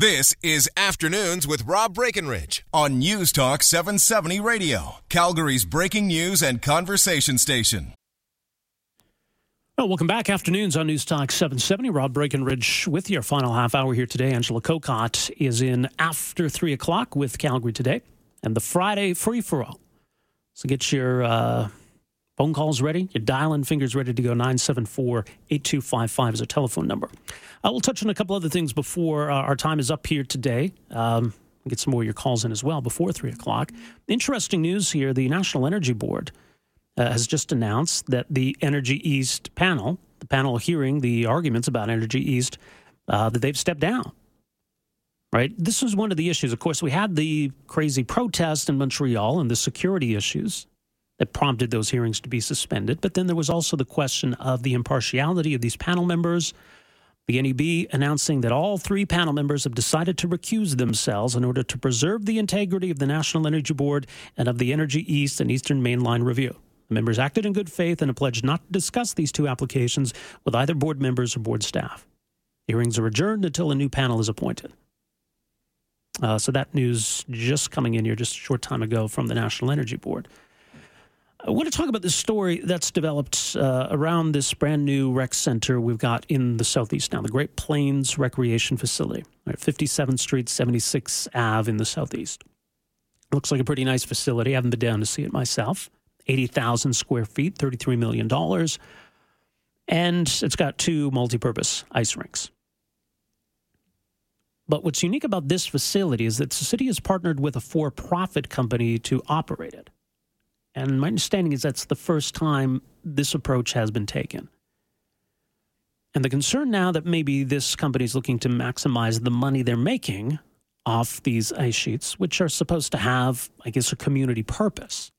This is Afternoons with Rob Breckenridge on News Talk 770 Radio, Calgary's breaking news and conversation station. Well, welcome back. Afternoons on News Talk 770. Rob Breckenridge with your final half hour here today. Angela Kokott is in after 3 o'clock with Calgary Today and the Friday free for all. So get your uh, phone calls ready, your dial-in fingers ready to go. 974 8255 is a telephone number. Uh, we'll touch on a couple other things before uh, our time is up here today. Um, get some more of your calls in as well before 3 o'clock. Interesting news here the National Energy Board uh, has just announced that the Energy East panel, the panel hearing the arguments about Energy East, uh, that they've stepped down. Right? This was one of the issues. Of course, we had the crazy protest in Montreal and the security issues that prompted those hearings to be suspended. But then there was also the question of the impartiality of these panel members the NEB announcing that all three panel members have decided to recuse themselves in order to preserve the integrity of the National Energy Board and of the Energy East and Eastern Mainline Review. The members acted in good faith and have pledged not to discuss these two applications with either board members or board staff. Hearings are adjourned until a new panel is appointed. Uh, so that news just coming in here just a short time ago from the National Energy Board. I want to talk about this story that's developed uh, around this brand new rec center we've got in the southeast now, the Great Plains Recreation Facility, at 57th Street, 76th Ave in the southeast. Looks like a pretty nice facility. I haven't been down to see it myself. 80,000 square feet, $33 million. And it's got two multi purpose ice rinks. But what's unique about this facility is that the city has partnered with a for profit company to operate it. And my understanding is that's the first time this approach has been taken. And the concern now that maybe this company is looking to maximize the money they're making off these ice sheets, which are supposed to have, I guess, a community purpose.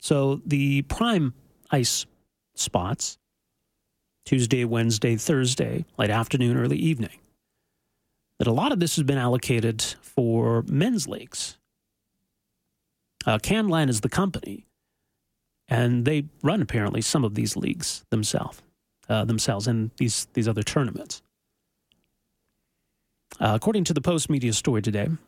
So the prime ice spots, Tuesday, Wednesday, Thursday, late afternoon, early evening, that a lot of this has been allocated for men's leagues uh, Canlan is the company, and they run apparently some of these leagues themselves, uh, themselves, and these these other tournaments. Uh, according to the Post Media story today, it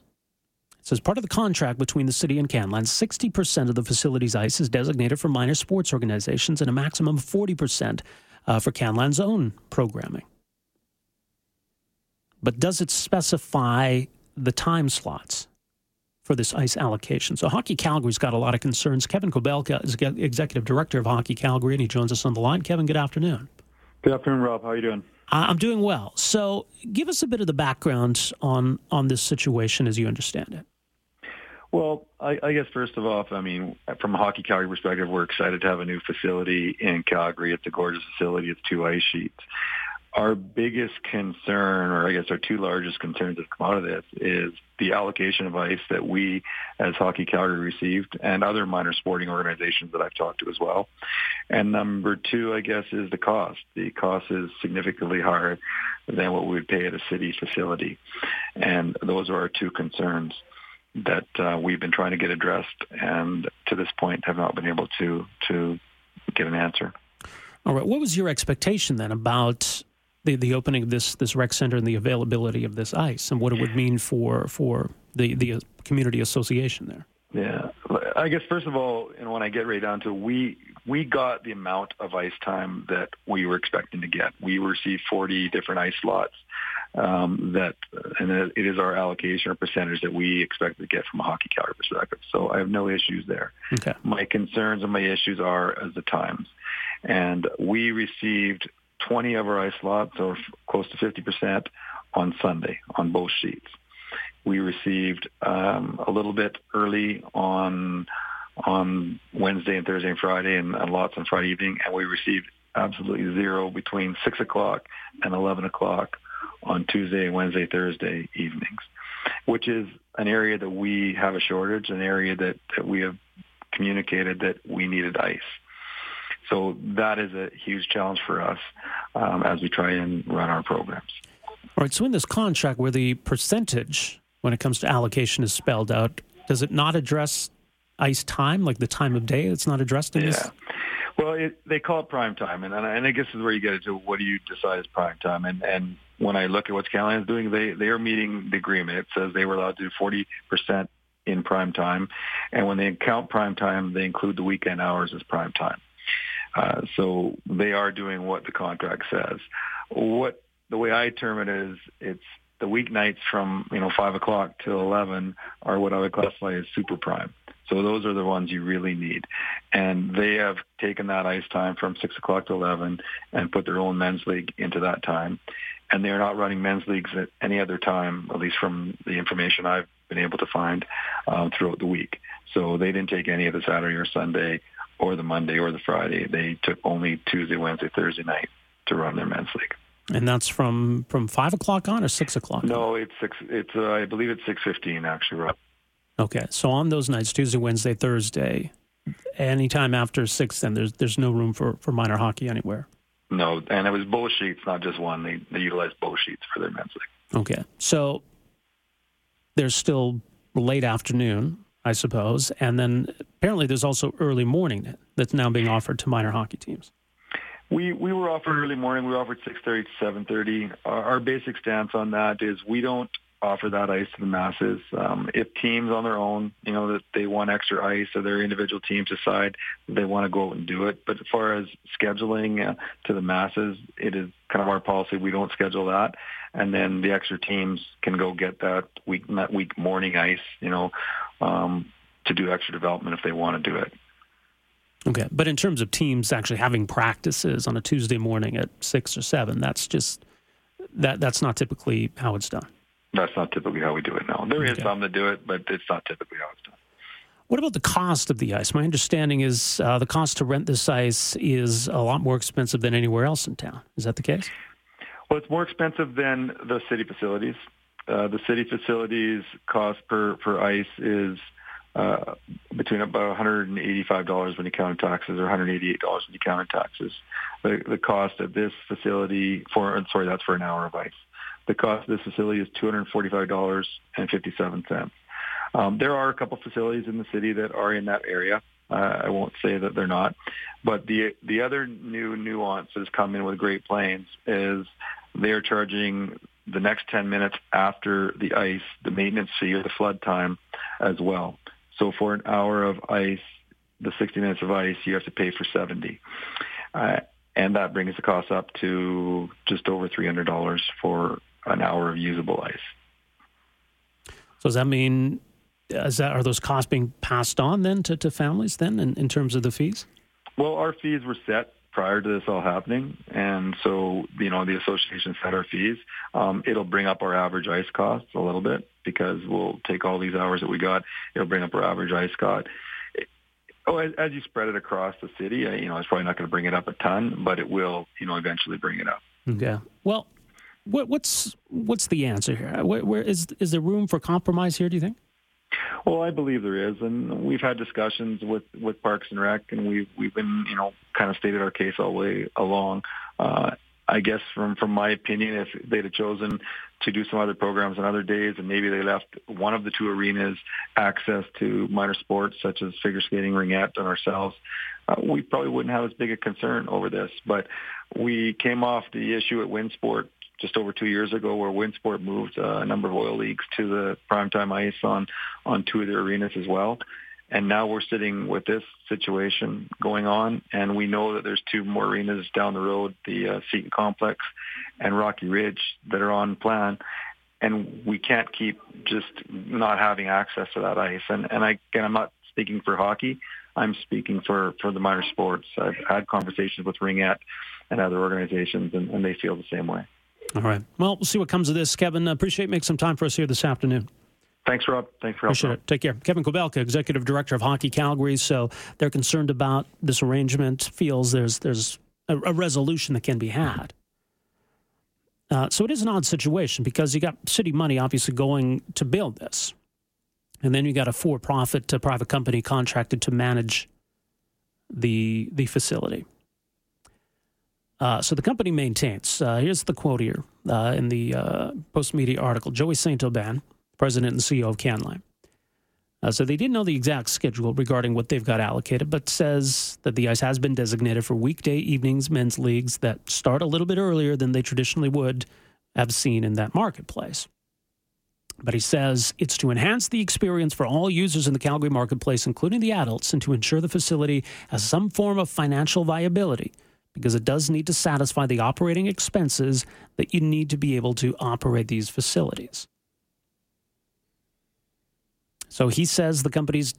says part of the contract between the city and Canlan, 60% of the facility's ice is designated for minor sports organizations and a maximum of 40% uh, for Canlan's own programming. But does it specify the time slots? For this ice allocation. So Hockey Calgary's got a lot of concerns. Kevin Kobelka uh, is executive director of Hockey Calgary, and he joins us on the line. Kevin, good afternoon. Good afternoon, Rob. How are you doing? I'm doing well. So, give us a bit of the background on on this situation as you understand it. Well, I, I guess first of all, I mean, from a Hockey Calgary perspective, we're excited to have a new facility in Calgary. It's a gorgeous facility. It's two ice sheets our biggest concern, or I guess our two largest concerns that come out of this, is the allocation of ice that we, as Hockey Calgary, received, and other minor sporting organizations that I've talked to as well. And number two, I guess, is the cost. The cost is significantly higher than what we would pay at a city facility, and those are our two concerns that uh, we've been trying to get addressed, and to this point have not been able to to get an answer. All right. What was your expectation then about the, the opening of this this rec center and the availability of this ice and what it would mean for for the the community association there. Yeah, I guess first of all, and when I get right down to it, we we got the amount of ice time that we were expecting to get. We received 40 different ice slots. Um, that and it is our allocation or percentage that we expect to get from a hockey Calgary perspective. So I have no issues there. Okay. My concerns and my issues are as the times, and we received 20 of our ice lots, or close to 50%, on Sunday on both sheets. We received um, a little bit early on on Wednesday and Thursday and Friday, and, and lots on Friday evening, and we received absolutely zero between six o'clock and eleven o'clock on Tuesday, Wednesday, Thursday evenings, which is an area that we have a shortage, an area that, that we have communicated that we needed ice. So that is a huge challenge for us um, as we try and run our programs. All right. So in this contract, where the percentage when it comes to allocation is spelled out, does it not address ice time, like the time of day? It's not addressed in yeah. this. Well, it, they call it prime time, and, and I guess this is where you get into what do you decide is prime time. And, and when I look at what Skyline is doing, they they are meeting the agreement. It says they were allowed to do forty percent in prime time, and when they count prime time, they include the weekend hours as prime time. Uh, so they are doing what the contract says. What the way I term it is, it's the weeknights from you know five o'clock till eleven are what I would classify as super prime. So those are the ones you really need, and they have taken that ice time from six o'clock to eleven and put their own men's league into that time, and they are not running men's leagues at any other time, at least from the information I've been able to find um, throughout the week. So they didn't take any of the Saturday or Sunday or the Monday or the Friday. They took only Tuesday, Wednesday, Thursday night to run their men's league. And that's from from five o'clock on or six o'clock? No, it's six. It's uh, I believe it's six fifteen actually, Rob. Okay, so on those nights, Tuesday, Wednesday, Thursday, anytime after six, then there's there's no room for, for minor hockey anywhere. No, and it was both sheets, not just one. They they utilized both sheets for their men's league. Okay, so there's still late afternoon I suppose. And then apparently there's also early morning that's now being offered to minor hockey teams. We we were offered early morning. We offered 6:30 to 7:30. Our, our basic stance on that is we don't offer that ice to the masses. Um, if teams on their own, you know, that they want extra ice or their individual teams decide they want to go out and do it. But as far as scheduling uh, to the masses, it is kind of our policy. We don't schedule that. And then the extra teams can go get that week, that week morning ice, you know, um, to do extra development if they want to do it. Okay, but in terms of teams actually having practices on a Tuesday morning at six or seven, that's just that that's not typically how it's done. That's not typically how we do it. No, there is okay. some that do it, but it's not typically how it's done. What about the cost of the ice? My understanding is uh, the cost to rent this ice is a lot more expensive than anywhere else in town. Is that the case? Well, it's more expensive than the city facilities. Uh, the city facilities cost per, per ice is uh, between about $185 when you count in taxes or $188 when you count in taxes. The, the cost of this facility for, sorry, that's for an hour of ice. The cost of this facility is $245.57. Um, there are a couple facilities in the city that are in that area. Uh, I won't say that they're not, but the the other new nuance that has come in with Great Plains is they are charging the next 10 minutes after the ice, the maintenance fee or the flood time as well. So for an hour of ice, the 60 minutes of ice, you have to pay for 70. Uh, and that brings the cost up to just over $300 for an hour of usable ice. So does that mean is that are those costs being passed on then to, to families then in, in terms of the fees? Well, our fees were set prior to this all happening. And so, you know, the association set our fees. Um, it'll bring up our average ice costs a little bit because we'll take all these hours that we got. It'll bring up our average ice cost. oh, as, you spread it across the city, you know, it's probably not going to bring it up a ton, but it will, you know, eventually bring it up. Okay. Well, what, what's what's the answer here? Where, where is is there room for compromise here? Do you think? Well, I believe there is, and we've had discussions with with Parks and Rec, and we've we've been you know kind of stated our case all the way along. Uh, I guess from from my opinion, if they'd have chosen to do some other programs on other days, and maybe they left one of the two arenas access to minor sports such as figure skating, ringette, and ourselves, uh, we probably wouldn't have as big a concern over this. But we came off the issue at WinSport just over two years ago where WinSport moved uh, a number of oil leagues to the primetime ice on, on two of their arenas as well. And now we're sitting with this situation going on, and we know that there's two more arenas down the road, the uh, Seton Complex and Rocky Ridge, that are on plan. And we can't keep just not having access to that ice. And, and I, again, I'm not speaking for hockey. I'm speaking for, for the minor sports. I've had conversations with Ringette and other organizations, and, and they feel the same way. All right. Well, we'll see what comes of this. Kevin, appreciate making some time for us here this afternoon. Thanks, Rob. Thanks for Appreciate it. Take care. Kevin Kobelka, Executive Director of Hockey Calgary. So they're concerned about this arrangement, feels there's there's a, a resolution that can be had. Uh, so it is an odd situation because you got city money obviously going to build this. And then you got a for profit uh, private company contracted to manage the, the facility. Uh, so the company maintains. Uh, here's the quote here uh, in the uh, Post Media article Joey St. Aubin, president and CEO of Canlan. Uh, so they didn't know the exact schedule regarding what they've got allocated, but says that the ice has been designated for weekday evenings men's leagues that start a little bit earlier than they traditionally would have seen in that marketplace. But he says it's to enhance the experience for all users in the Calgary marketplace, including the adults, and to ensure the facility has some form of financial viability because it does need to satisfy the operating expenses that you need to be able to operate these facilities. So he says the company's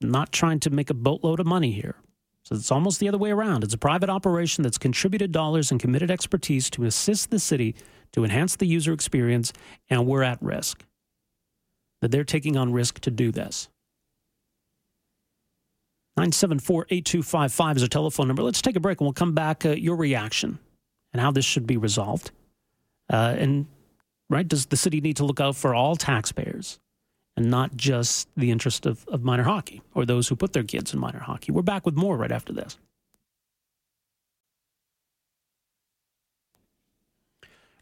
not trying to make a boatload of money here. So it's almost the other way around. It's a private operation that's contributed dollars and committed expertise to assist the city to enhance the user experience, and we're at risk. That they're taking on risk to do this. 974 8255 is a telephone number. Let's take a break and we'll come back. Uh, your reaction and how this should be resolved. Uh, and, right, does the city need to look out for all taxpayers and not just the interest of, of minor hockey or those who put their kids in minor hockey? We're back with more right after this.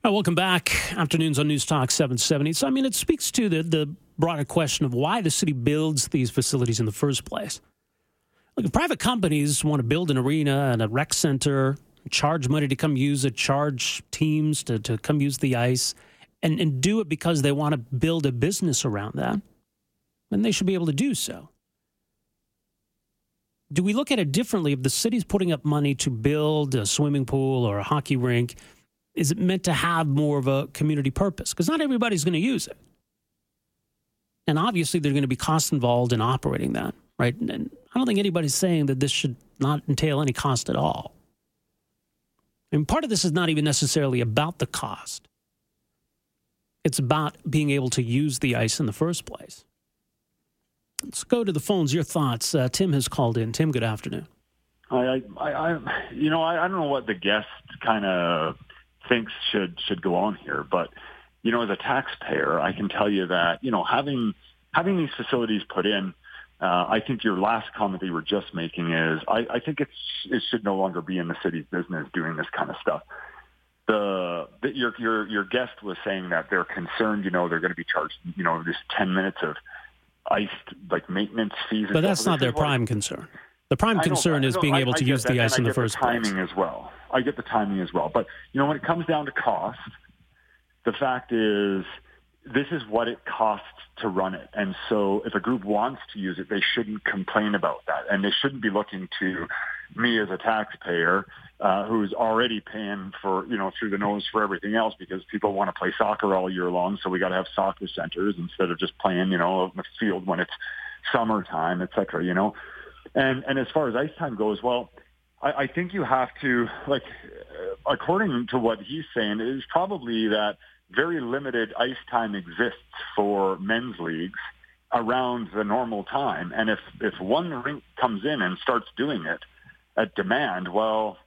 Welcome back. Afternoons on News Talk 770. So, I mean, it speaks to the, the broader question of why the city builds these facilities in the first place. Look, private companies want to build an arena and a rec center, charge money to come use it, charge teams to, to come use the ice, and, and do it because they want to build a business around that, And they should be able to do so. Do we look at it differently if the city's putting up money to build a swimming pool or a hockey rink? Is it meant to have more of a community purpose? Because not everybody's going to use it. And obviously, there's going to be costs involved in operating that, right? And I don't think anybody's saying that this should not entail any cost at all. And part of this is not even necessarily about the cost. It's about being able to use the ice in the first place. Let's go to the phones. Your thoughts. Uh, Tim has called in. Tim, good afternoon. I, I, I you know, I, I don't know what the guest kind of thinks should should go on here, but you know, as a taxpayer, I can tell you that you know having having these facilities put in uh, I think your last comment that you were just making is I, I think it's it should no longer be in the city's business doing this kind of stuff. The, the your your your guest was saying that they're concerned, you know, they're going to be charged, you know, this ten minutes of iced like maintenance fees. But that's not their prime concern. The prime concern is being able to use the ice in the first the timing place. as well. I get the timing as well. But you know, when it comes down to cost, the fact is this is what it costs to run it. And so if a group wants to use it, they shouldn't complain about that. And they shouldn't be looking to me as a taxpayer uh, who's already paying for, you know, through the nose for everything else because people want to play soccer all year long. So we got to have soccer centers instead of just playing, you know, on the field when it's summertime, et cetera, you know. And, and as far as ice time goes, well, I, I think you have to, like, according to what he's saying, is probably that – very limited ice time exists for men's leagues around the normal time. And if, if one rink comes in and starts doing it at demand, well,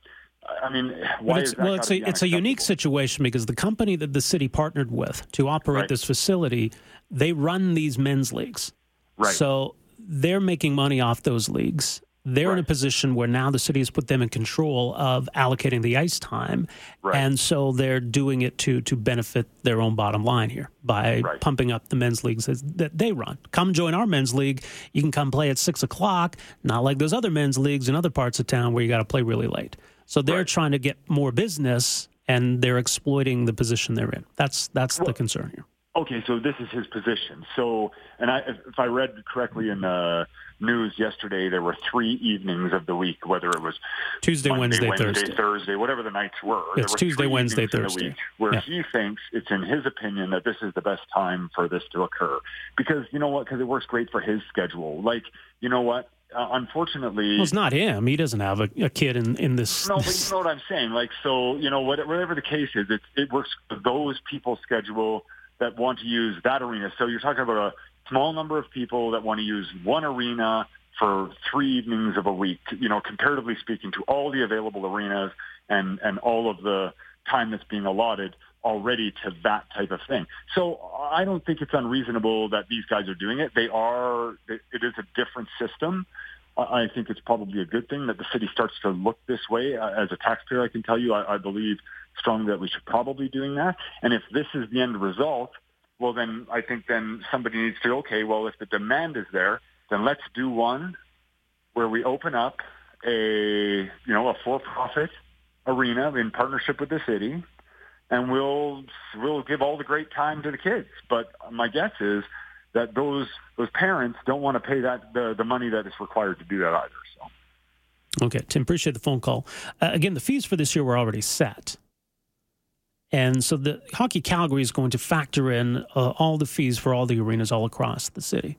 I mean, why is that well, it's a it's a unique situation because the company that the city partnered with to operate right. this facility, they run these men's leagues. Right. So they're making money off those leagues, they're right. in a position where now the city has put them in control of allocating the ice time, right. and so they're doing it to to benefit their own bottom line here by right. pumping up the men's leagues that they run. Come join our men's league. You can come play at six o'clock, not like those other men's leagues in other parts of town where you got to play really late. So they're trying to get more business, and they're exploiting the position they're in. That's that's well, the concern here. Okay, so this is his position. So, and I, if I read correctly in the news yesterday, there were three evenings of the week, whether it was Tuesday, Monday, Wednesday, Wednesday, Thursday, Thursday, whatever the nights were. It's were Tuesday, Wednesday, Thursday. Where yeah. he thinks it's in his opinion that this is the best time for this to occur because you know what? Because it works great for his schedule. Like you know what? Uh, unfortunately, well, it's not him. He doesn't have a, a, kid in, in this. No, but you know what I'm saying. Like, so you know, whatever the case is, it it works for those people's schedule that want to use that arena. So you're talking about a small number of people that want to use one arena for three evenings of a week, you know, comparatively speaking to all the available arenas and, and all of the time that's being allotted already to that type of thing. So I don't think it's unreasonable that these guys are doing it. They are, it is a different system. I think it's probably a good thing that the city starts to look this way. Uh, as a taxpayer, I can tell you, I, I believe strongly that we should probably be doing that. And if this is the end result, well, then I think then somebody needs to, okay, well, if the demand is there, then let's do one where we open up a, you know, a for-profit arena in partnership with the city and we'll we'll give all the great time to the kids. But my guess is that those those parents don't want to pay that the, the money that is required to do that either. So. Okay, Tim, appreciate the phone call. Uh, again, the fees for this year were already set. And so the Hockey Calgary is going to factor in uh, all the fees for all the arenas all across the city.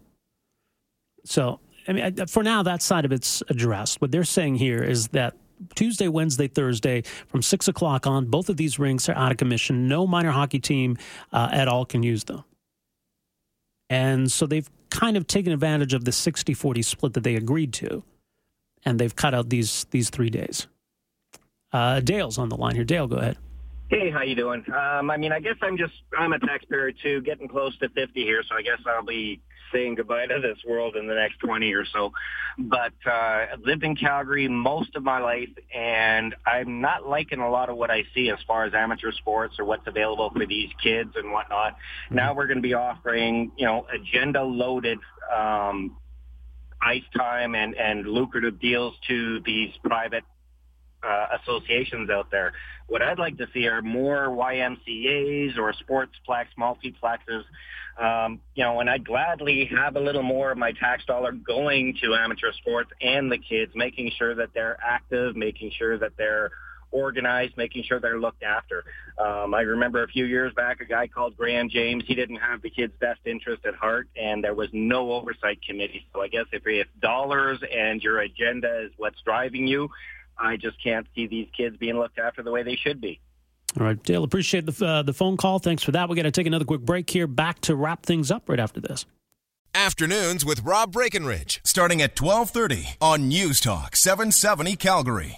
So, I mean, for now, that side of it's addressed. What they're saying here is that Tuesday, Wednesday, Thursday, from six o'clock on, both of these rinks are out of commission. No minor hockey team uh, at all can use them. And so they've kind of taken advantage of the 60 40 split that they agreed to. And they've cut out these these three days. Uh, Dale's on the line here. Dale, go ahead. Hey, how you doing? Um, I mean, I guess I'm just I'm a taxpayer too, getting close to 50 here, so I guess I'll be saying goodbye to this world in the next 20 or so. But uh, I've lived in Calgary most of my life, and I'm not liking a lot of what I see as far as amateur sports or what's available for these kids and whatnot. Now we're going to be offering, you know, agenda-loaded um, ice time and, and lucrative deals to these private uh, associations out there. What I'd like to see are more YMCA's or sportsplex, multiplexes. Um, you know, and I'd gladly have a little more of my tax dollar going to amateur sports and the kids, making sure that they're active, making sure that they're organized, making sure they're looked after. Um, I remember a few years back, a guy called Graham James. He didn't have the kids' best interest at heart, and there was no oversight committee. So I guess if, if dollars and your agenda is what's driving you, I just can't see these kids being looked after the way they should be. All right, Dale, appreciate the, uh, the phone call. Thanks for that. we got to take another quick break here. Back to wrap things up right after this. Afternoons with Rob Breckenridge, starting at 1230 on News Talk 770 Calgary.